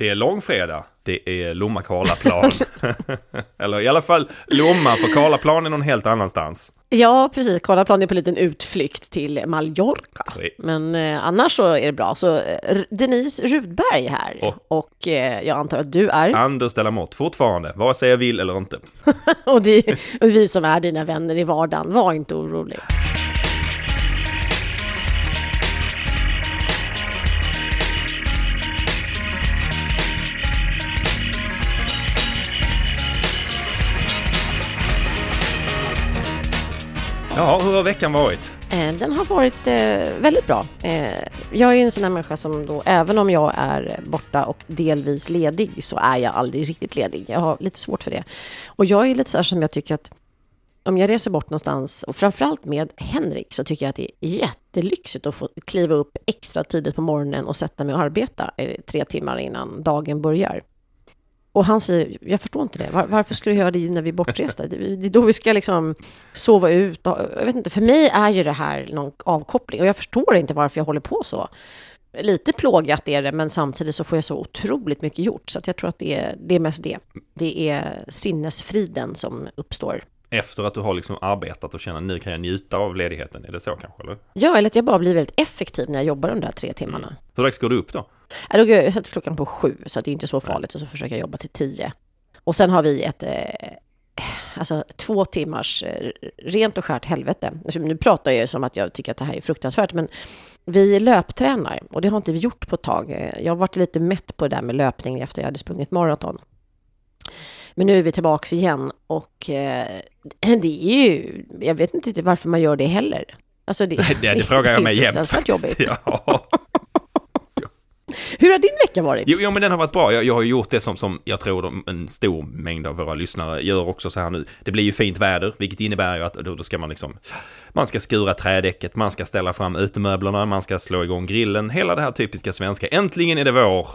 Det är långfredag. Det är Lomma Karlaplan. Eller i alla fall Lomma, för Karlaplan är någon helt annanstans. Ja, precis. Karlaplan är på en liten utflykt till Mallorca. Tre. Men eh, annars så är det bra. Så eh, Denise Rudberg här. Åh. Och eh, jag antar att du är. Anders Delamotte fortfarande, vare sig jag vill eller inte. och, det, och vi som är dina vänner i vardagen, var inte orolig. Ja, hur har veckan varit? Eh, den har varit eh, väldigt bra. Eh, jag är ju en sån här människa som då, även om jag är borta och delvis ledig, så är jag aldrig riktigt ledig. Jag har lite svårt för det. Och jag är lite så här som jag tycker att om jag reser bort någonstans, och framförallt med Henrik, så tycker jag att det är jättelyxigt att få kliva upp extra tidigt på morgonen och sätta mig och arbeta tre timmar innan dagen börjar. Och han säger, jag förstår inte det. Var, varför ska du göra det när vi är bortresta? Det, det är då vi ska liksom sova ut. Jag vet inte, för mig är ju det här någon avkoppling. Och jag förstår inte varför jag håller på så. Lite plågat är det, men samtidigt så får jag så otroligt mycket gjort. Så att jag tror att det är, det är mest det. Det är sinnesfriden som uppstår. Efter att du har liksom arbetat och känner nu kan jag njuta av ledigheten, är det så kanske? Eller? Ja, eller att jag bara blir väldigt effektiv när jag jobbar de där tre timmarna. Hur dags går du upp då? Jag jag sätter klockan på sju, så att det är inte så farligt. Och så försöker jag jobba till tio. Och sen har vi ett... Eh, alltså två timmars eh, rent och skärt helvete. Alltså, nu pratar jag som att jag tycker att det här är fruktansvärt, men vi löptränar och det har inte vi gjort på ett tag. Jag har varit lite mätt på det där med löpning efter jag hade sprungit maraton. Men nu är vi tillbaks igen och eh, det är ju... Jag vet inte varför man gör det heller. Alltså det, Det, det frågar jag mig jämt faktiskt. Ja. Hur har din vecka varit? Jo, jo, men den har varit bra. Jag, jag har gjort det som, som jag tror de, en stor mängd av våra lyssnare gör också så här nu. Det blir ju fint väder, vilket innebär ju att då, då ska man liksom... Man ska skura trädäcket, man ska ställa fram utemöblerna, man ska slå igång grillen. Hela det här typiska svenska. Äntligen är det vår!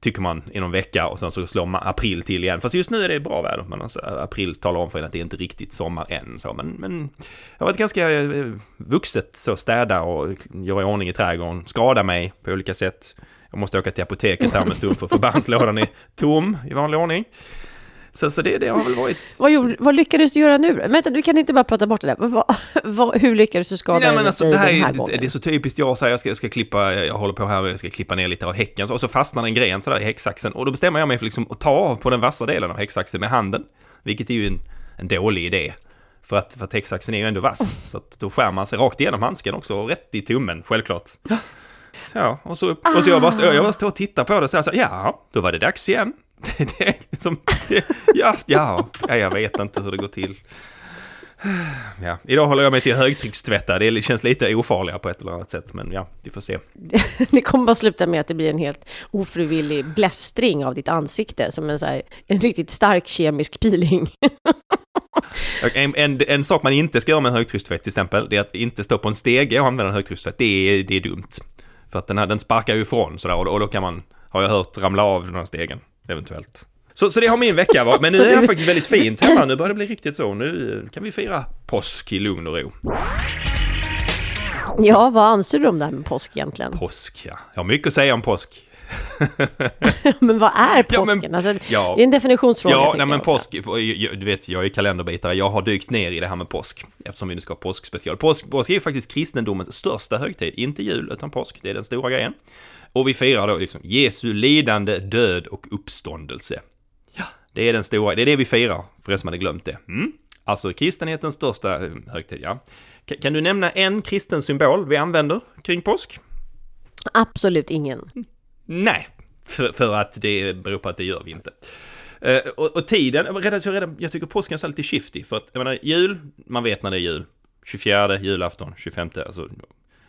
Tycker man i någon vecka och sen så slår man april till igen. Fast just nu är det bra väder. Men alltså, april talar om för en att det är inte riktigt sommar än. Så. Men, men jag har varit ganska eh, vuxet så städa och göra i ordning i trädgården. Skada mig på olika sätt. Jag måste åka till apoteket här om en stund för förbandslådan är tom i vanlig ordning. Så, så det, det har väl varit... Vad, gjorde, vad lyckades du göra nu? Vänta, du kan inte bara prata bort det där. Vad, vad, hur lyckades du skada Nej, men dig alltså, den det, här här är, gången? det är så typiskt jag säger, jag ska, jag ska klippa, jag håller på här jag ska klippa ner lite av häcken, och så fastnar en gren sådär i häcksaxen, och då bestämmer jag mig för liksom att ta av på den vassa delen av häcksaxen med handen, vilket är ju en, en dålig idé. För att, för att häcksaxen är ju ändå vass, så att då skär man sig rakt igenom handsken också, och rätt i tummen, självklart. Så, och så, och så jag bara, stå, jag bara står och tittar på det och säger så, ja, då var det dags igen. Det, det är liksom, det, ja, ja, ja, jag vet inte hur det går till. Ja, idag håller jag mig till högtryckstvätta. Det känns lite ofarligare på ett eller annat sätt, men ja, vi får se. Det kommer bara sluta med att det blir en helt ofrivillig blästring av ditt ansikte, som en, så här, en riktigt stark kemisk peeling. En, en, en sak man inte ska göra med en högtryckstvätt till exempel, det är att inte stå på en stege och använda en högtryckstvätt. Det är, det är dumt. För att den, här, den sparkar ju ifrån sådär och då, och då kan man, har jag hört, ramla av den här stegen, eventuellt. Så, så det har min vecka varit, men nu är det du- faktiskt väldigt fint hemma. Nu börjar det bli riktigt så. Nu kan vi fira påsk i lugn och ro. Ja, vad anser du om det här med påsk egentligen? Påsk, ja. Jag har mycket att säga om påsk. men vad är Ja, men- påsken? alltså, ja. Det är en definitionsfråga. Ja, nej, men jag påsk, jag- du vet, jag är kalenderbitare, jag har dykt ner i det här med påsk, eftersom vi nu ska ha påskspecial. Påsk, påsk är ju faktiskt kristendomens största högtid, inte jul, utan påsk, det är den stora grejen. Och vi firar då liksom Jesu lidande, död och uppståndelse. Ja, det är den stora, det är det vi firar, för er som hade glömt det. Mm? Alltså kristenhetens största eh, högtid, ja. Kan, kan du nämna en kristen symbol vi använder kring påsk? Absolut ingen. Nej, för, för att det beror på att det gör vi inte. Eh, och, och tiden, redan, så redan, jag tycker påsken är så lite shifty. För att, jag menar, jul, man vet när det är jul. 24, julafton, 25, alltså.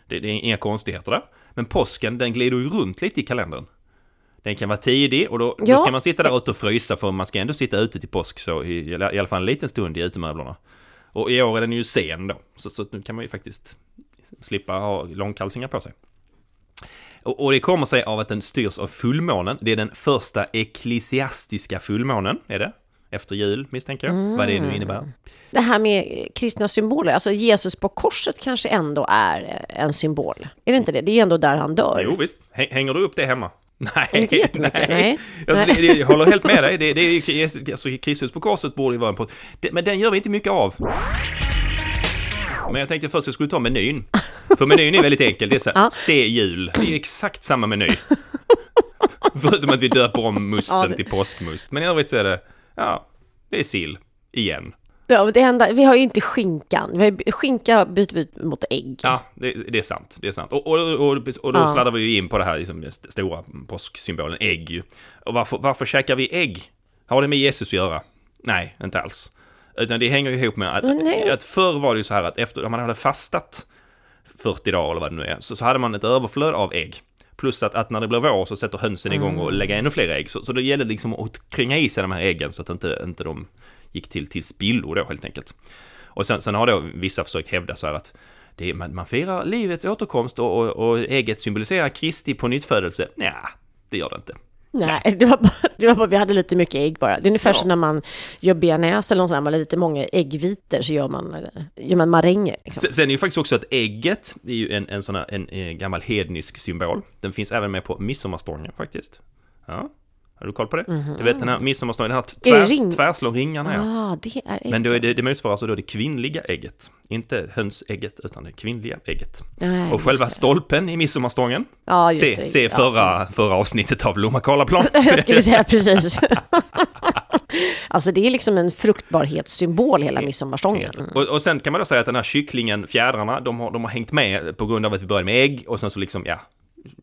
Det, det är inga konstigheter där. Men påsken, den glider ju runt lite i kalendern. Den kan vara tidig och då, då Ja. ska man sitta där ute och frysa för man ska ändå sitta ute till påsk så i, i alla fall en liten stund i utemöblerna. Och i år är den ju sen då, så, så nu kan man ju faktiskt slippa ha långkalsingar på sig. Och, och det kommer sig av att den styrs av fullmånen. Det är den första eklesiastiska fullmånen, är det? Efter jul, misstänker jag. Vad det nu innebär. Det här med kristna symboler, alltså Jesus på korset kanske ändå är eh, en symbol. Är det inte det? Det är ändå där han dör. Jo, visst. Hä- Hänger du upp det hemma? Nej. Inte jättemycket, nej. Alltså, Nej. det, det, jag håller helt med dig. Det, det är ju alltså, Kristus på korset borde ju vara en. Det, men den gör vi inte mycket av. Men jag tänkte först att jag skulle ta menyn. För menyn är väldigt enkel. Det är så här, se jul. Det är exakt samma meny. Förutom att vi döper om musten till påskmust. Men i övrigt så är det, ja, det är sill. Igen. Ja, men det enda, vi har ju inte skinkan. Har, skinka byter vi ut mot ägg. Ja, det, det är sant. Det är sant. Och, och, och, och då Ja. sladdar vi ju in på det här liksom, den st- stora påsksymbolen, ägg. Och varför, varför käkar vi ägg? Har det med Jesus att göra? Nej, inte alls. Utan det hänger ju ihop med att, att förr var det ju så här att efter man hade fastat 40 dagar eller vad det nu är, så, så hade man ett överflöd av ägg. Plus att, att när det blir vår så sätter hönsen igång och lägger ännu fler ägg. Så, så det gäller liksom att krynga i sig de här äggen så att inte, inte de gick till, till spillo då helt enkelt. Och sen, sen har då vissa försökt hävda så här att det man, man firar livets återkomst och, och, och ägget symboliserar Kristi på nyttfödelse. Nej, det gör det inte. Nej, det var, bara, det var bara, vi hade lite mycket ägg bara. Det är ungefär som när man gör bearnaise eller något sånt man har lite många äggvitor så gör man, gör man maränger. Liksom. Sen, sen är det ju faktiskt också att ägget är ju en, en sån här, en, en gammal hednisk symbol. Den finns även med på midsommarstången faktiskt. Ja, har du koll på det? Du vet den här midsommarstången, den här tvär, ring? tvärslår ringarna ja. Ah, det är ägg. Men då är det, det motsvarar alltså då det kvinnliga ägget. Inte hönsägget, utan det kvinnliga ägget. Nej, och själva det. stolpen i midsommarstången. Ja, se det. se Ja. förra, förra avsnittet av Lomma Karlaplan. Jag skulle säga precis. alltså det är liksom en fruktbarhetssymbol hela midsommarstången. Mm. Och, och sen kan man då säga att den här kycklingen, fjädrarna, de har, de har hängt med på grund av att vi började med ägg och sen så liksom, ja,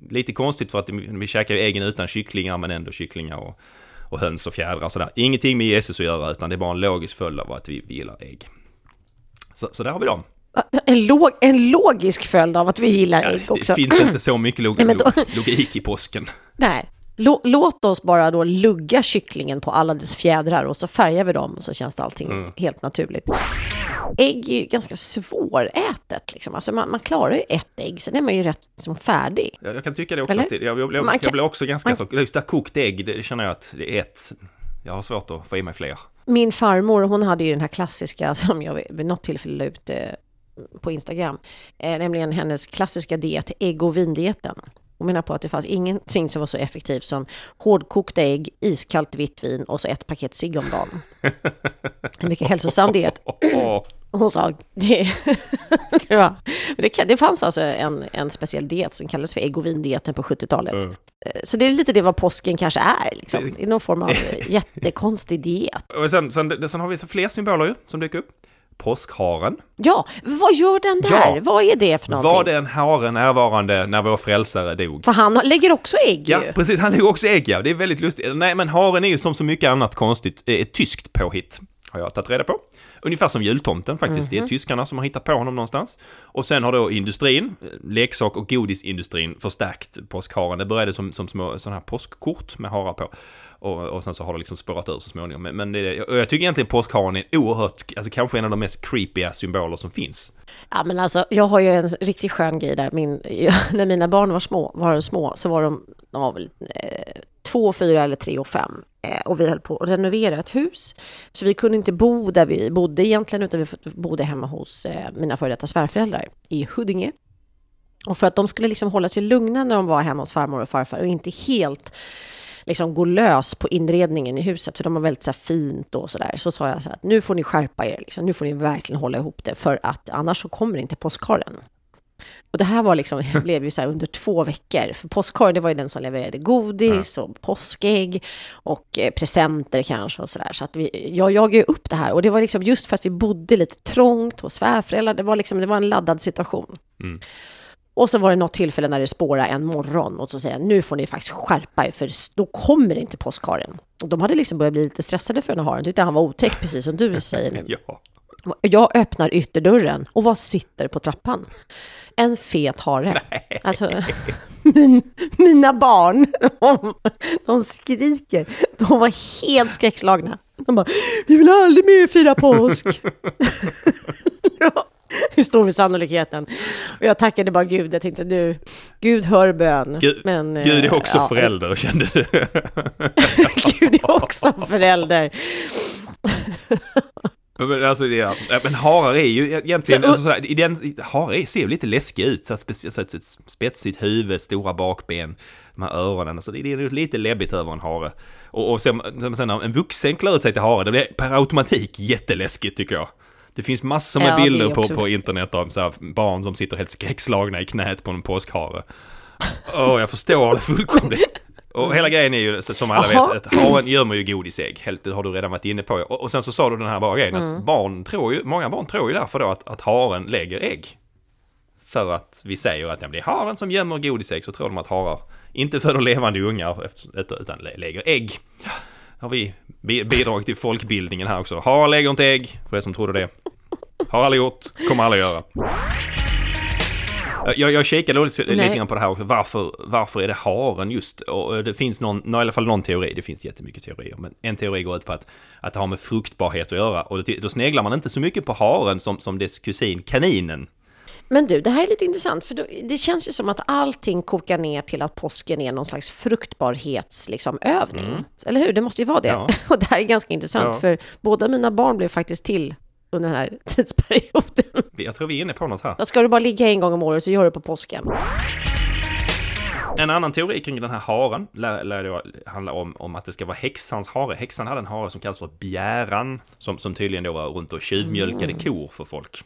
lite konstigt för att vi käkar ju äggen utan kycklingar men ändå kycklingar och, och höns och fjädrar och sådär. Ingenting med Jesus att göra utan det är bara en logisk följd av att vi, vi gillar ägg. Så, så där har vi dem. En, log, en logisk följd av att vi gillar ägg det också. finns inte så mycket log, logik i påsken. Nej. Lå, låt oss bara då lugga kycklingen på alla dess fjädrar och så färgar vi dem och så känns allting Mm. helt naturligt. Ägg är ju ganska svårätet liksom. Alltså man, man klarar ju ett ägg, sen är man ju rätt som färdig. Jag, jag kan tycka det också. Att jag, jag, jag, jag kan- blir också ganska man- så, just det här kokt ägg, det känner jag att det är ett, jag har svårt att få i mig fler. Min farmor, hon hade ju den här klassiska som jag vid- vid något tillfälle la ut eh, på Instagram, eh, nämligen hennes klassiska diet, ägg och vindieten. Hon menar på att det fanns ingenting som var så effektivt som hårdkokta ägg, iskallt vitt vin och så ett paket cigg om dagen. En mycket hälsosam diet. Och hon sa, det, det, fanns alltså en, en speciell diet som kallades för ägg och vindieten på 70-talet. Mm. Eh, Så det är lite det vad påsken kanske är. Liksom. Det är någon form av jättekonstig diet. Och sen, sen, sen har vi fler symboler ju, som dyker upp. Påskharen. Ja, vad gör den där? Ja. Vad är det för någonting? Var den haren närvarande när vår frälsare dog? För han lägger också ägg Ja, ju. precis. Han är också ägg, ja. Det är väldigt lustigt. Nej, men haren är ju som så mycket annat konstigt eh, ett tyskt påhitt. Har jag tagit reda på. Ungefär som jultomten faktiskt. Det är tyskarna som har hittat på honom någonstans. Och sen har då industrin, eh, leksak och godisindustrin förstärkt påskharen. Det började som, som små sådana här påskkort med harar på. Och, och sen så har det liksom spårat ur så småningom. Men, men det, och jag tycker egentligen påskharen är en oerhört, alltså kanske en av de mest creepiga symboler som finns. Ja, men alltså, jag har ju en riktigt skön grej där. Min, när mina barn var små, var små så var de, de var väl eh, två, fyra eller tre och fem. Eh, och vi höll på att renovera ett hus. Så vi kunde inte bo där vi bodde egentligen, utan vi bodde hemma hos eh, mina före detta svärföräldrar i Huddinge. Och för att de skulle liksom hålla sig lugna när de var hemma hos farmor och farfar och inte helt liksom gå lös på inredningen i huset, för de var väldigt så fint och sådär, så sa jag så här att nu får ni skärpa er, liksom. nu får ni verkligen hålla ihop det, för att annars så kommer inte påskharen. Och det här var liksom, det blev ju så här under två veckor, för påskharen det var ju den som levererade godis och påskägg och eh, presenter kanske och sådär. Så att vi, jag jagade ju upp det här och det var liksom just för att vi bodde lite trångt hos svärföräldrar, det var liksom, det var en laddad situation. Mm. Och så var det något tillfälle när det spårade en morgon och så säger nu får ni faktiskt skärpa er för då kommer inte påskharen. Och de hade liksom börjat bli lite stressade för den här haren, tyckte han var otäck precis som du säger nu. Ja. Jag öppnar ytterdörren och vad sitter på trappan? En fet hare. Alltså, min, mina barn, de, de skriker. De var helt skräckslagna. De bara, vi vill aldrig mer fira påsk. ja, hur stor är sannolikheten? Och jag tackade bara Gud, jag tänkte du, Gud hör bön. Gud, men, Gud är eh, också ja, förälder, kände du? Gud är också förälder. Men alltså det, ja, men harar är ju egentligen, Så- alltså, sådär, i den, harar ser ju lite läskiga ut, så här, spetsigt huvud, stora bakben, de här öronen, alltså det är ju lite läbbigt över en hare. Och, och sen, sen när en vuxen klär ut sig till hare, det blir per automatik jätteläskigt tycker jag. Det finns massor med Ja, bilder på, på internet av så barn som sitter helt skräckslagna i knät på en påskhare. Åh, jag förstår det fullkomligt. Och hela grejen är ju, som alla Jaha. vet, att haren gömmer ju godisägg. Helt, det har du redan varit inne på. Och, och sen så sa du den här bara grejen Mm. att barn tror ju, många barn tror ju därför då att, att haren lägger ägg. För att vi säger att ja, det är haren som gömmer godisägg så tror de att harar inte föder levande ungar utan lä- lägger ägg. Har vi bi- bidragit till folkbildningen här också. Harar lägger inte ägg, för er som trodde det. Har aldrig gjort, kommer aldrig göra. Jag, jag kikade lite, lite grann på det här också. Varför, varför är det haren just? Och det finns någon, nå, i alla fall någon teori, det finns jättemycket teorier, men en teori går ut på att, att det har med fruktbarhet att göra. Och det, då sneglar man inte så mycket på haren som, som dess kusin kaninen. Men du, det här är lite intressant, för då, det känns ju som att allting kokar ner till att påsken är någon slags fruktbarhetsövning. Liksom, övning. Eller hur? Det måste ju vara det. Ja. Och det här är ganska intressant, Ja. för båda mina barn blev faktiskt till under den här tidsperioden. Jag tror vi är inne på något här. Då ska du bara ligga en gång om året så gör du på påsken. En annan teori kring den här haren lär, lär det handla om, om att det ska vara häxans hare. Häxan hade en hare som kallas för bjäran, som, som tydligen då var runt och tjuvmjölkade kor för folk.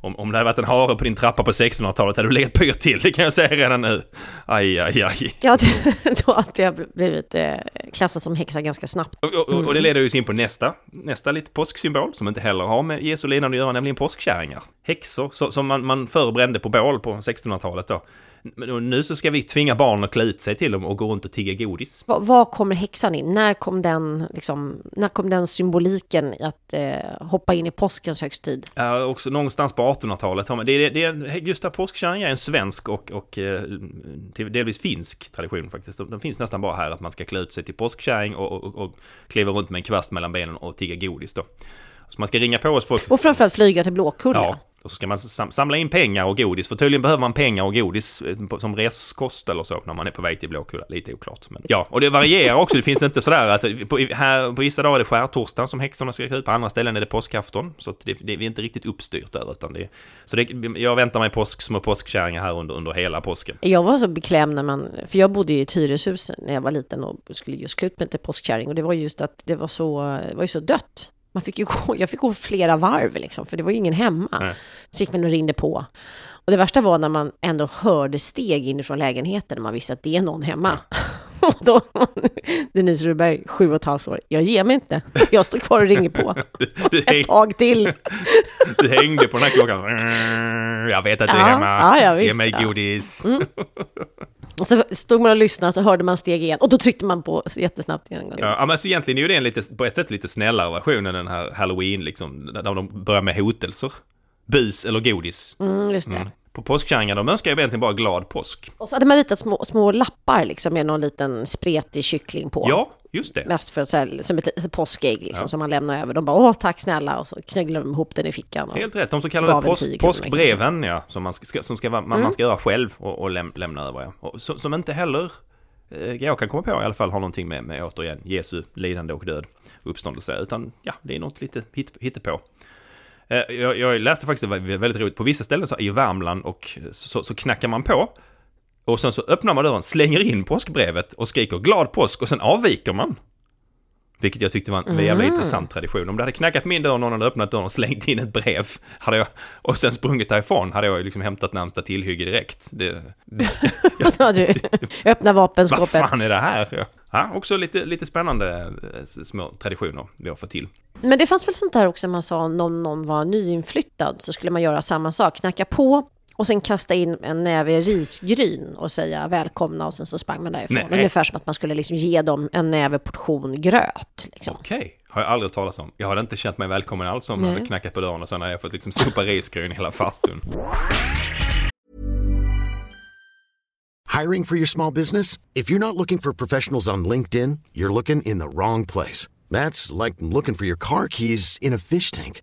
Om, om det hade varit en hare på din trappa på 1600-talet hade du legat pyrt till, det kan jag säga redan nu. Aj, aj, aj. Ja, då hade jag blivit eh, klassad som häxa ganska snabbt. Och, och, och det leder ju in på nästa, nästa lite påsksymbol som inte heller har med Jesu lidande att göra, nämligen påskkärringar. Häxor så, som man, man förr brände på bål på 1600-talet då. Men nu så ska vi tvinga barn att klä ut sig till dem och gå runt och tigga godis. Vad, vad kommer häxan in? När kom den, liksom, när kom den symboliken i att eh, hoppa in i påskens högstid? Ja, också någonstans på 1800-talet. har man- Det är, det är, just där påskkärringar är en svensk och, och eh, delvis finsk tradition faktiskt. De, de finns nästan bara här att man ska klä ut sig till påskkärring och, och, och kliva runt med en kvast mellan benen och tigga godis då. Så man ska ringa på oss folk. Och framförallt flyga till Blåkulla. Ja, och så ska man samla in pengar och godis. För tydligen behöver man pengar och godis eh, som reskost eller så när man är på väg till Blåkulla. Lite oklart. Men, ja, och det varierar också. Det finns inte sådär att eh, på, här, på vissa dagar är det skärtorsdagen som häxorna ska ut. På andra ställen är det påskafton. Så att det, det är inte riktigt uppstyrt där. Utan det, så det, jag väntar mig påsk, små påskkärringar här under, under hela påsken. Jag var så beklämd när man, för jag bodde ju i ett hyreshus när jag var liten och skulle just klä ut mig till påskkärring och det var just att det var så, det var ju så dött. Man fick ju gå, jag fick gå flera varv liksom, för det var ju ingen hemma. Nej. Så gick man och ringde på. Och det värsta var när man ändå hörde steg inifrån lägenheten, när man visste att det är någon hemma. Och då, Denise Rudberg, sju och ett halvt år, jag ger mig inte. Jag står kvar och ringer på. Ett tag till. du hängde på den här klockan. Jag vet att du är Ja, hemma. ja, ja, Ge visst, mig ja. Mm. Och så stod man och lyssnade, så hörde man steg igen. Och då tryckte man på jättesnabbt igen. Ja, men så egentligen är ju det en lite, på ett sätt lite snällare version än den här Halloween, liksom, där de börjar med hotelser. Bus eller godis. Mm, just det. Mm. På påskkärringar, de önskar ju egentligen bara glad påsk. Och så hade man ritat små, små lappar liksom med någon liten spretig kyckling på. Ja, just det. Mest för så här, som ett påskägg liksom, Ja. som man lämnar över. De bara åh tack snälla och så knögglade de ihop den i fickan. Helt rätt, de så kallade påsk, tiger, påskbreven, ja, som man ska, som ska, man, Mm. man ska göra själv och, och läm, lämna över, ja. Och, som, som inte heller, eh, jag kan komma på i alla fall, har någonting med, med återigen Jesu lidande och död, uppståndelse, utan ja, det är något lite hit, hittepå. Eh, jag, jag läste faktiskt, det var väldigt roligt, på vissa ställen så i Värmland och så, så knackar man på. Och sen så öppnar man dörren, slänger in påskbrevet och skriker glad påsk och sen avviker man. Vilket jag tyckte var en jävla intressant tradition. Om det hade knackat min dörr och någon hade öppnat dörren och slängt in ett brev hade jag, och sen sprungit därifrån hade jag liksom hämtat närmsta tillhygge direkt. Det, det, Ja, du, öppna vad vapenskåpet. fan är det här? Ja. Också lite, lite spännande eh, små traditioner vi har fått till. Men det fanns väl sånt där också man sa någon, någon var nyinflyttad så skulle man göra samma sak, knacka på och sen kasta in en näve risgryn och säga välkomna och sen så sprang man därifrån. Nej. Ungefär som att man skulle liksom ge dem en näve portion gröt. Liksom. Okej, har jag aldrig talas om. Jag hade inte känt mig välkommen alls om jag hade knackat på dörren och sen hade jag fått liksom sopa risgryn hela farstun. Hiring for your small business? If you're not looking for professionals on LinkedIn, you're looking in the wrong place. That's like looking for your car keys in a fish tank.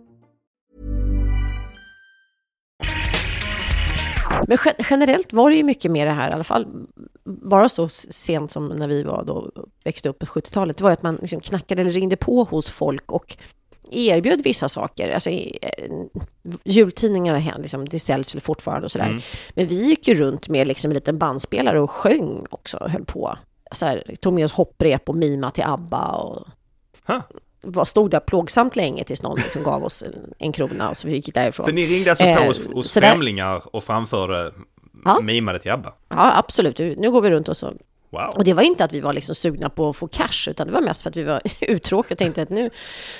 Men gen- generellt var det ju mycket mer det här, i alla fall bara så sent som när vi var då, växte upp på 70-talet, det var att man liksom knackade eller ringde på hos folk och erbjöd vissa saker. Alltså, eh, jultidningarna, här, liksom, det säljs väl fortfarande och sådär. Men vi gick ju runt med liksom en liten bandspelare och sjöng också, höll på. Så här, tog med oss hopprep och mima till ABBA och Ha. Var, stod där plågsamt länge tills någon liksom gav oss en, en krona och så vi gick därifrån. Så ni ringde alltså på Eh, hos, hos där- främlingar och framförde Ja. mimade till ABBA? Ja, absolut. Nu går vi runt och så Wow. Och det var inte att vi var liksom sugna på att få cash, utan det var mest för att vi var uttråkade och tänkte att nu,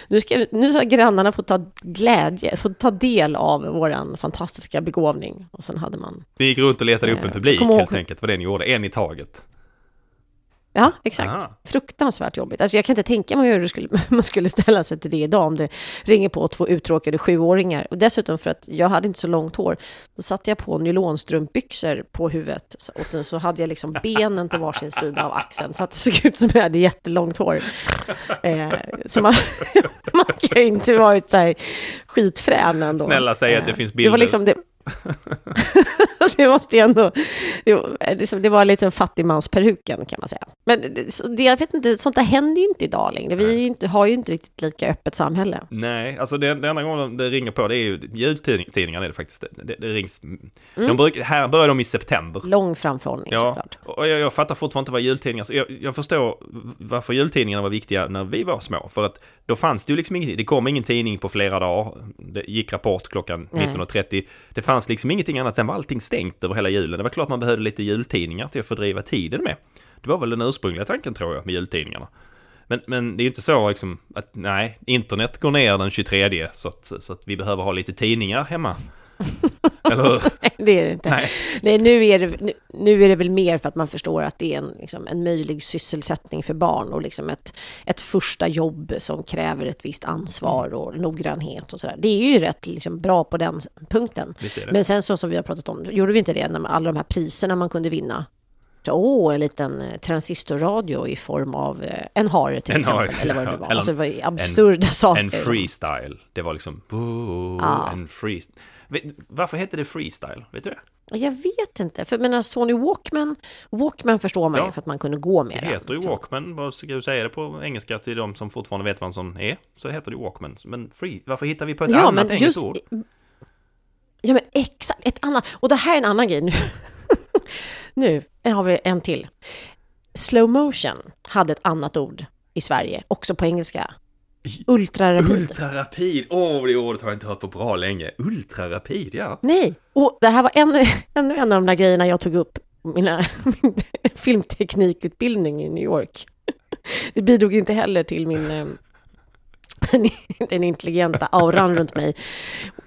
nu, ska, nu har grannarna fått ta glädje, fått ta del av våran fantastiska begåvning. Och sen hade man, Ni gick runt och letade upp en Eh, publik kom ihåg- helt enkelt, vad det ni gjorde, en i taget. Ja exakt, Aha. fruktansvärt jobbigt. Alltså jag kan inte tänka mig hur det skulle, man skulle ställa sig till det idag om det ringer på två uttråkade sjuåringar. Och dessutom för att jag hade inte så långt hår, då satte jag på nylonstrumpbyxor på huvudet och sen så hade jag liksom benen på varsin sida av axeln så att det såg ut som jag hade jättelångt hår. Eh, så man, man kan ju inte varit så här skitfrän ändå. Snälla säg att det Eh, finns Det bilder. var liksom det. det måste jag ändå... Det var, lite fattigmansperuken kan man säga. Men det, jag vet inte, sånt där händer ju inte idag längre. Vi inte, har ju inte riktigt lika öppet samhälle. Nej, alltså det, det enda gången det ringer på det är ju ljudtidningarna är det faktiskt. Det, det, rings. Mm. De bruk, här börjar de i september. Lång framförhållning Ja, såklart. och jag, jag fattar fortfarande inte vad jultidningar... Jag, jag förstår varför jultidningarna var viktiga när vi var små. För att då fanns det ju liksom ingenting. Det kom ingen tidning på flera dagar. Det gick rapport klockan Nej. 19.30. Det fanns liksom ingenting annat. Sen var allting stängt över hela julen. Det var klart man behövde lite jultidningar till att fördriva tiden med. Det var väl den ursprungliga tanken tror jag med jultidningarna. Men, men det är ju inte så liksom att nej, internet går ner den 23 så att, så att vi behöver ha lite tidningar hemma. Eller hur? Nej, det är det inte. Nej. Nej. nu, är det, nu, nu är det väl mer för att man förstår att det är en, liksom, en möjlig sysselsättning för barn och liksom ett, ett första jobb som kräver ett visst ansvar och noggrannhet och sådär. Det är ju rätt liksom, bra på den punkten. Men sen så som vi har pratat om, gjorde vi inte det när alla de här priserna man kunde vinna Åh, en liten eh, transistorradio i form av eh, en hare till En exempel. hare, eller vad det ja. var. Eller alltså, det var absurda saker. En freestyle. Det var liksom... Oh, Ja. En freestyle. Varför hette det freestyle? Vet du det? Jag vet inte, för menar Sony Walkman, Walkman förstår man Ja. ju för att man kunde gå med Det den. heter ju liksom. Walkman. Vad ska du säga det på engelska till de som fortfarande vet vad en sån är? Så heter det Walkman. Men free... Varför hittar vi på ett Ja, annat men engelskt ord? Ja, men exakt, ett annat. Och det här är en annan grej nu. nu har vi en till. Slow motion hade ett annat ord i Sverige, också på engelska. Ultrarapid. Ultrarapid! Åh, det ordet har jag inte hört på bra länge. Ultrarapid, ja. Nej, och det här var en, en av de där grejerna jag tog upp mina, min filmteknikutbildning i New York. Det bidrog inte heller till min eh, den intelligenta auran runt mig.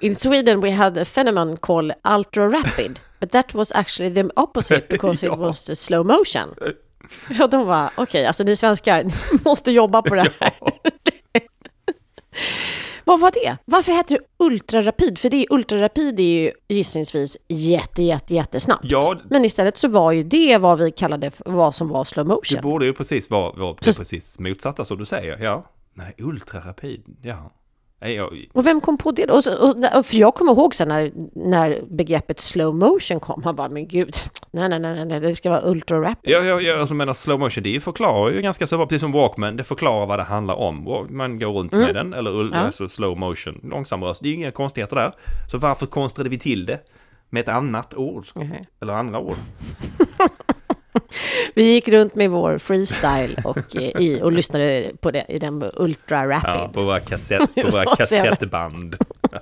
In Sweden we had a phenomenon called ultra rapid, but that was actually the opposite because it Ja. was slow motion. Ja, de var okej, alltså ni svenskar, ni måste jobba på det här. Vad var det? Varför heter det ultrarapid? För det är, ultrarapid är ju gissningsvis jätte, jätte, jättesnabbt. Ja. Men istället så var ju det vad vi kallade för, vad som var slow motion. Det borde ju precis vara, vara Så- precis motsatta som du säger, ja. Nej, ultrarapid, ja. Nej, jag, Och vem kom på det? Och, så- och, för jag kommer ihåg sen när, när begreppet slow motion kom, man bara, men gud, nej, nej, nej, nej, det ska vara ultra rapid. Ja, ja, ja, alltså menar slow motion, det förklarar ju ganska så bra, precis som Walkman, det förklarar vad det handlar om. Man går runt med den, eller Mm. Ja. alltså slow motion, långsam röst, det är ju inga konstigheter där. Så varför konstrade vi till det med ett annat ord? Mhm. Eller andra ord? Vi gick runt med vår freestyle och, eh, i, och lyssnade på det i den ultra rapid. Ja, på våra, kassett, på våra kassettband.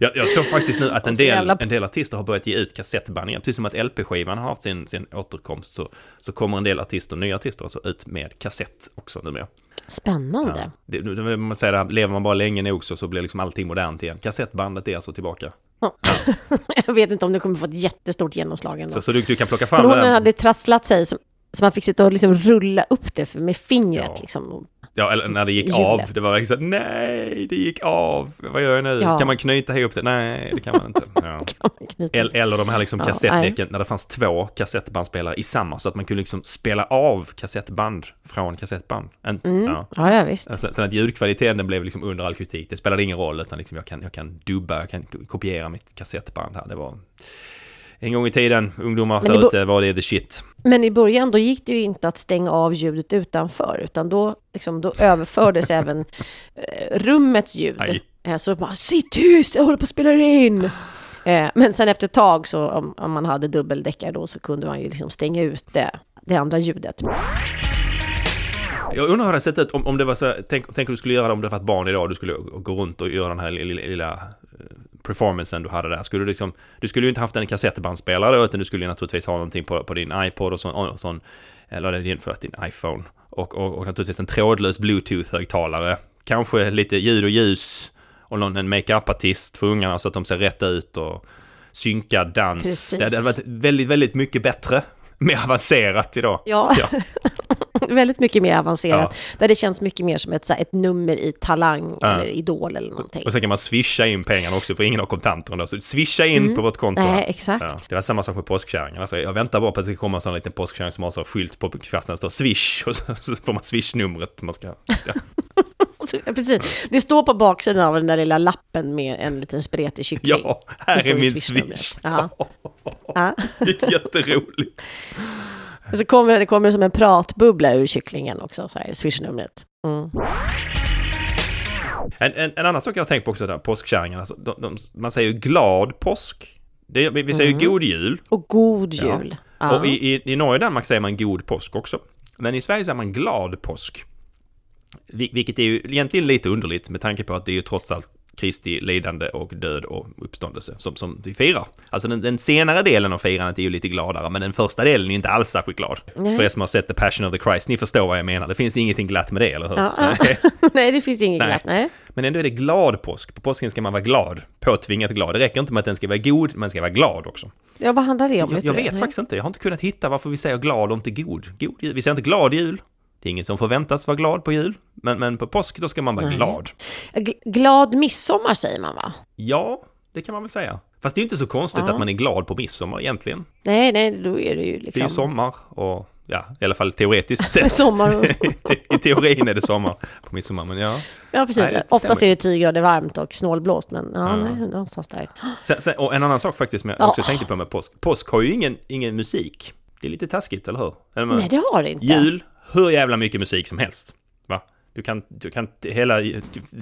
Jag, jag såg faktiskt nu att en del, en del artister har börjat ge ut kassettband igen. Precis som att LP-skivan har haft sin, sin återkomst så, så kommer en del artister, nya artister, alltså ut med kassett också numera. Spännande. Ja. Det, man säger lever man bara länge nog så, så blir liksom allting modernt igen. Kassettbandet är alltså tillbaka. Jag vet inte om det kommer få ett jättestort genomslag ändå. Så, så du, du kan plocka fram det. den hade trasslat sig? Som, så man fick sitta och liksom rulla upp det för- med fingret Ja. liksom. Ja, eller när det gick hjulet. av. Det var liksom så nej, det gick av. Vad gör jag nu? Ja. Kan man knyta ihop det? Nej, det kan man inte. Ja. Kan man. Eller, eller de här liksom Ja, kassettdäcken när det fanns två kassettbandspelare i samma så att man kunde liksom spela av kassettband från kassettband. En, Mm. ja. Ja, ja, visst. Sen, sen att ljudkvaliteten blev liksom under all kritik. Det spelade ingen roll utan liksom jag kan, jag kan dubba, jag kan kopiera mitt kassettband här. Det var en gång i tiden, ungdomar där ute var det the shit. Men i början då gick det ju inte att stänga av ljudet utanför, utan då, liksom, då överfördes även eh, rummets ljud. Aj. Eh, så bara, sitt tyst, jag håller på att spela in. Eh, men sen efter ett tag, så om, om man hade dubbeldäckare då, så kunde man ju liksom stänga ut det, det andra ljudet. Jag undrar hur det sett ut om, om det var så, tänk, tänk om du skulle göra det om det var ett barn idag, du skulle gå runt och göra den här lilla, lilla performancen du hade där. Skulle du liksom, du skulle ju inte haft en kassettbandspelare utan du skulle ju naturligtvis ha någonting på, på din iPod och sån, och sån eller förlåt, din iPhone. Och, och, och naturligtvis en trådlös bluetooth-högtalare. Kanske lite ljud och ljus och någon, en makeup-artist för ungarna så att de ser rätt ut och synkad dans. Precis. Det hade varit väldigt, väldigt mycket bättre. Mer avancerat idag. Ja. ja. Väldigt mycket mer avancerat, där det känns mycket mer som ett, så här, ett nummer i Talang Ja. eller Idol eller någonting. Och sen kan man swisha in pengarna också, för ingen har kontanter ändå. Så swisha in på vårt konto. Mm. Nej, exakt. Ja. Det var samma sak med påskkärringen. Alltså, jag väntar bara på att det komma en sån liten påskkärring som har så skylt på kvasten står swish och så, så får man swish-numret man ska... Ja. Ja, Precis. Det står på baksidan av den där lilla lappen med en liten spretig kyckling. ja, här är min swish. Ja. Ja. Jätteroligt. Och så kommer det, kommer som en pratbubbla ur kycklingen också, så här, swishnumret. Mm. En, en, en annan sak jag har tänkt på också där, påskkärringen. Alltså, de, de, man säger ju glad påsk. Det, vi, vi säger ju god jul. Och god Ja. jul. Ja. Och i, i, i Norge och Danmark säger man god påsk också. Men i Sverige säger man glad påsk. Vil- Vilket är ju egentligen lite underligt med tanke på att det är ju trots allt Kristi lidande och död och uppståndelse som, som vi firar. Alltså den, den senare delen av firandet är ju lite gladare, men den första delen är inte alls särskilt glad. Nej. För er som har sett The Passion of the Christ, ni förstår vad jag menar. Det finns ingenting glatt med det, eller hur? Ja. Nej. nej, det finns inget Nej. glatt. Nej. Men ändå är det glad påsk. På påsken ska man vara glad. Påtvingat glad. Det räcker inte med att den ska vara god, man ska vara glad också. Ja, vad handlar det om? Jag, jag vet faktiskt inte. Jag har inte kunnat hitta varför vi säger glad och inte god. god jul. Vi säger inte glad jul. Det är ingen som förväntas vara glad på jul. Men, men på påsk då ska man vara Nej. glad. Gl- Glad midsommar säger man va? Ja, det kan man väl säga. Fast det är inte så konstigt Ja. att man är glad på midsommar egentligen. Nej, nej, då är det ju Det är liksom... ju sommar och ja, i alla fall teoretiskt sett. Sommar och- I teorin är det sommar på midsommar, men ja. Ja, precis. Nej, det Oftast är det 10 grader varmt och snålblåst, men ja, Ja. nej, någonstans där. Sen, sen, och en annan sak faktiskt som jag också Ja. tänkte på med påsk. Påsk har ju ingen, ingen musik. Det är lite taskigt, eller hur? Eller, Nej, det har det inte. Jul, hur jävla mycket musik som helst. Va? Du kan, du kan hela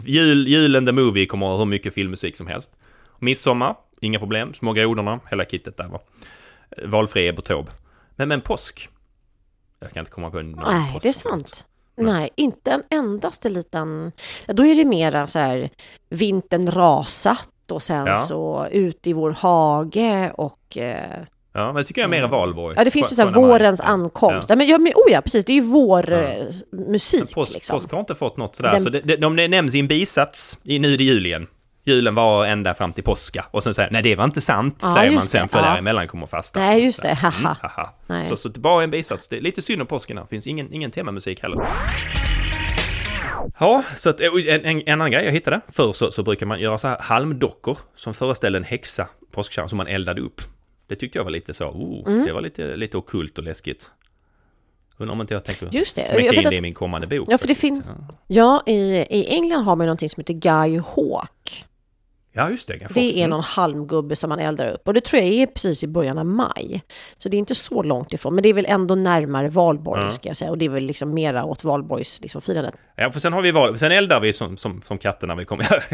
jul, julen the movie kommer ha hur mycket filmmusik som helst. Midsommar, inga problem. Små grodorna, hela kittet där va. Valfri Ebba Taube. Men, men påsk? Jag kan inte komma på någon Nej, påsk- det är sant. Nej, inte en endaste liten... Då är det mera så här vintern rasat och sen Ja. så ut i vår hage och... Eh, Ja, men det tycker jag är mer Valborg. ja, det finns ju så här Sköna maj. vårens Ja. ankomst. Ja. Ja. men, ja, men, oh ja, precis, det är ju vår Ja. eh, musik Påsk, liksom. påsk har inte fått något sådär, Den- så det, det, de nämns i en bisats i Nu är det jul igen. Julen var ända fram till påska. Och sen säger nej det var inte sant, Ja, säger man sen, det, för ja. däremellan kommer fasta. Nej, just det, haha. haha. Nej. Så, så det bara en bisats. Det är lite synd om påsken här. Det finns ingen, ingen temamusik heller. Ja, så att, och en, en, en annan grej jag hittade. Förr så, så brukar man göra så här halmdockor som föreställer en häxa, påskkärring, som man eldade upp. Det tyckte jag var lite så, oh, Mm. det var lite, lite ockult och läskigt. Undrar om inte jag tänker Just det, smäcka in det att- i min kommande bok. Ja, för det fin- Ja. I, i England har man någonting som heter Guy Hawk. Ja, just det. Det är någon halmgubbe som man eldar upp och det tror jag är precis i början av maj. Så det är inte så långt ifrån, men det är väl ändå närmare valborg Ja. ska jag säga och det är väl liksom mera åt valborgs liksom, firandet. Ja, för sen har vi val, sen eldar vi som, som, som katter när vi kommer...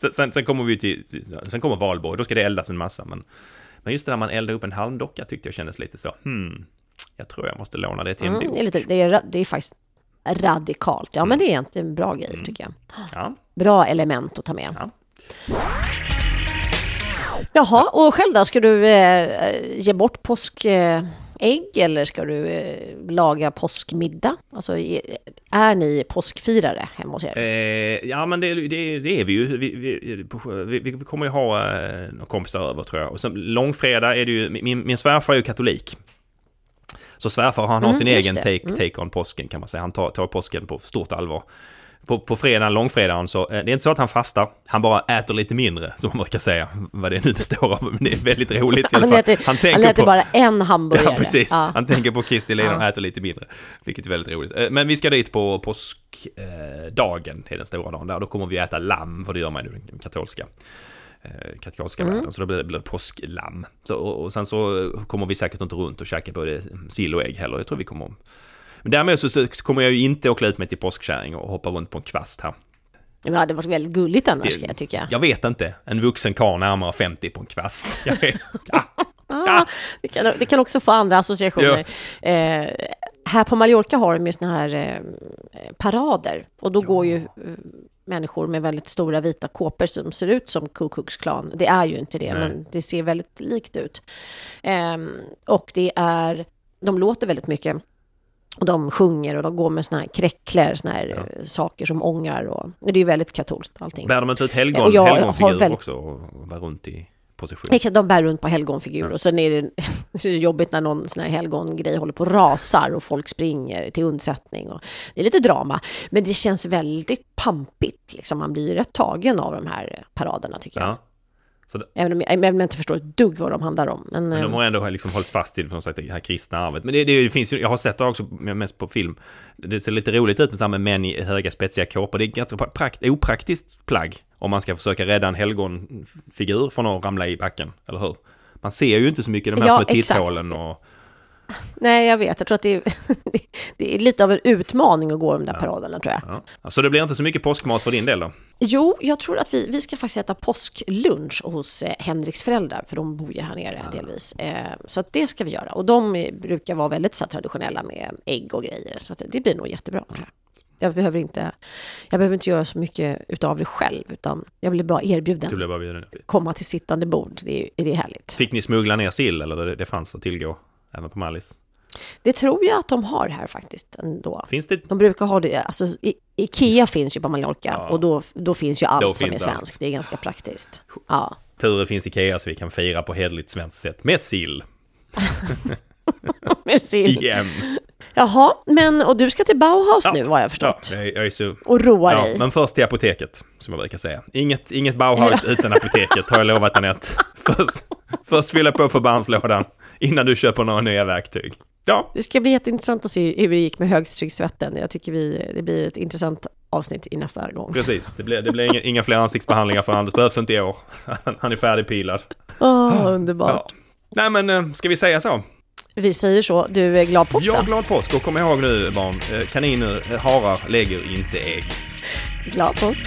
sen, sen, sen kommer vi till... Sen kommer valborg, då ska det eldas en massa, men... Men just det där man eldar upp en halmdocka tyckte jag kändes lite så, hmm... Jag tror jag måste låna det till en Mm, bok. det, är lite, det, är, det är faktiskt radikalt. Ja, men det är inte en bra grej tycker jag. Ja. Bra element att ta med. Ja. Jaha, och själv då? Ska du eh, ge bort påskägg eller ska du eh, laga påskmiddag? Alltså, är, ni påskfirare hemma hos er? Eh, ja, men det, det, det är vi ju. Vi, vi, vi, vi kommer ju ha eh, några kompisar över tror jag. Och sen långfredag är det ju... Min, min svärfar är ju katolik. Så svärfar han har Mm, sin egen take, Mm. take on påsken kan man säga. Han tar, tar påsken på stort allvar. På, på fredagen, långfredagen, så eh, det är inte så att han fastar. Han bara äter lite mindre, som man brukar säga. Vad det nu består av. Men det är väldigt roligt i alla Han fall. äter, han äter bara en hamburgare. Ja, precis. Ja. Han tänker på Kristi lidande och äter lite mindre. Vilket är väldigt roligt. Eh, Men vi ska dit på påskdagen, det är den stora dagen där. Då kommer vi äta lamm, för det gör man ju den katolska. eh, katolska Mm. världen. Så då blir det, blir det påsklamm. Så, och, och sen så kommer vi säkert inte runt och käka både sill och ägg heller. Jag tror vi kommer... Men därmed så, så kommer jag ju inte åka ut mig till påskkärring och hoppa runt på en kvast här. Det hade varit väldigt gulligt annars, ska jag tycka. Jag vet inte. En vuxen karl närmare 50 på en kvast. Ja. Ah, det, kan, det kan också få andra associationer. Eh, här på Mallorca har de ju såna här eh, parader och då går ju eh, människor med väldigt stora vita kåpor som ser ut som Ku Klux Klan. Det är ju inte det, Nej. men det ser väldigt likt ut. Ehm, och det är, de låter väldigt mycket. Och de sjunger och de går med såna här kräcklor, såna här eh, saker som ångar och det är ju väldigt katolskt allting. Bär de inte ut helgon, Och jag helgonfigurer väldigt- också och bär runt i position? Exakt, de bär runt på helgonfigurer och sen är det, så är det jobbigt när någon sån här helgongrej håller på och rasar och folk springer till undsättning. Och det är lite drama, men det känns väldigt pampigt. Liksom. Man blir rätt tagen av de här paraderna tycker jag. Ja. Det, Även, om jag även om jag inte förstår ett dugg vad de handlar om. Men, men de eh, har ändå liksom hållit fast i på något sätt, det här kristna arvet. Men det, det, finns ju, jag har sett det också mest på film. Det ser lite roligt ut med, så här med män i höga spetsiga kåpor. Det är ganska prakt, opraktiskt plagg om man ska försöka rädda en helgonfigur från att ramla i backen, eller hur? Man ser ju inte så mycket de här Ja, små titthålen och... Nej, jag vet. Jag tror att det är, det är lite av en utmaning att gå de där paraderna tror jag. Ja. Så det blir inte så mycket påskmat för din del då? Jo, jag tror att vi, vi ska faktiskt äta påsklunch hos eh, Henriks föräldrar, för de bor ju här nere delvis. Eh, så att det ska vi göra. Och de eh, brukar vara väldigt så här, traditionella med ägg och grejer. Så att det, blir nog jättebra tror jag. Jag behöver, inte, jag behöver inte göra så mycket utav det själv, utan jag blir bara Du erbjuden. blev bara bjuden. Komma till sittande bord, det är, det är härligt. Fick ni smuggla ner sill eller det, det fanns att tillgå även på Mallis? Det tror jag att de har här faktiskt ändå. Finns det? De brukar ha det, alltså I, Ikea finns ju på Mallorca Ja. och då, då finns ju allt Då som är svenskt. Det är ganska praktiskt. Ja. Tur det finns Ikea så vi kan fira på hederligt svenskt sätt med sill. Med sill. Igen. Jaha, men och du ska till Bauhaus nu vad jag förstått. Ja, jag är så... Och roa Ja, dig. men först till apoteket, som jag brukar säga. Inget, inget Bauhaus utan apoteket, har jag lovat Anette. Först, först fylla på förbandslådan innan du köper några nya verktyg. Ja, Det ska bli jätteintressant att se hur det gick med högtryckstvätten. Jag tycker vi, det blir ett intressant avsnitt i nästa gång. precis. Det blir, det blir inga, inga fler ansiktsbehandlingar för Anders. Behövs inte i år. Han, är färdigpilad. Åh, underbart. Ja. Nej men, eh, ska vi säga så? Vi säger så. Du är glad påsk Ja, då? glad påsk. Och kom ihåg nu barn, eh, kaniner, eh, harar lägger inte ägg. Glad påsk.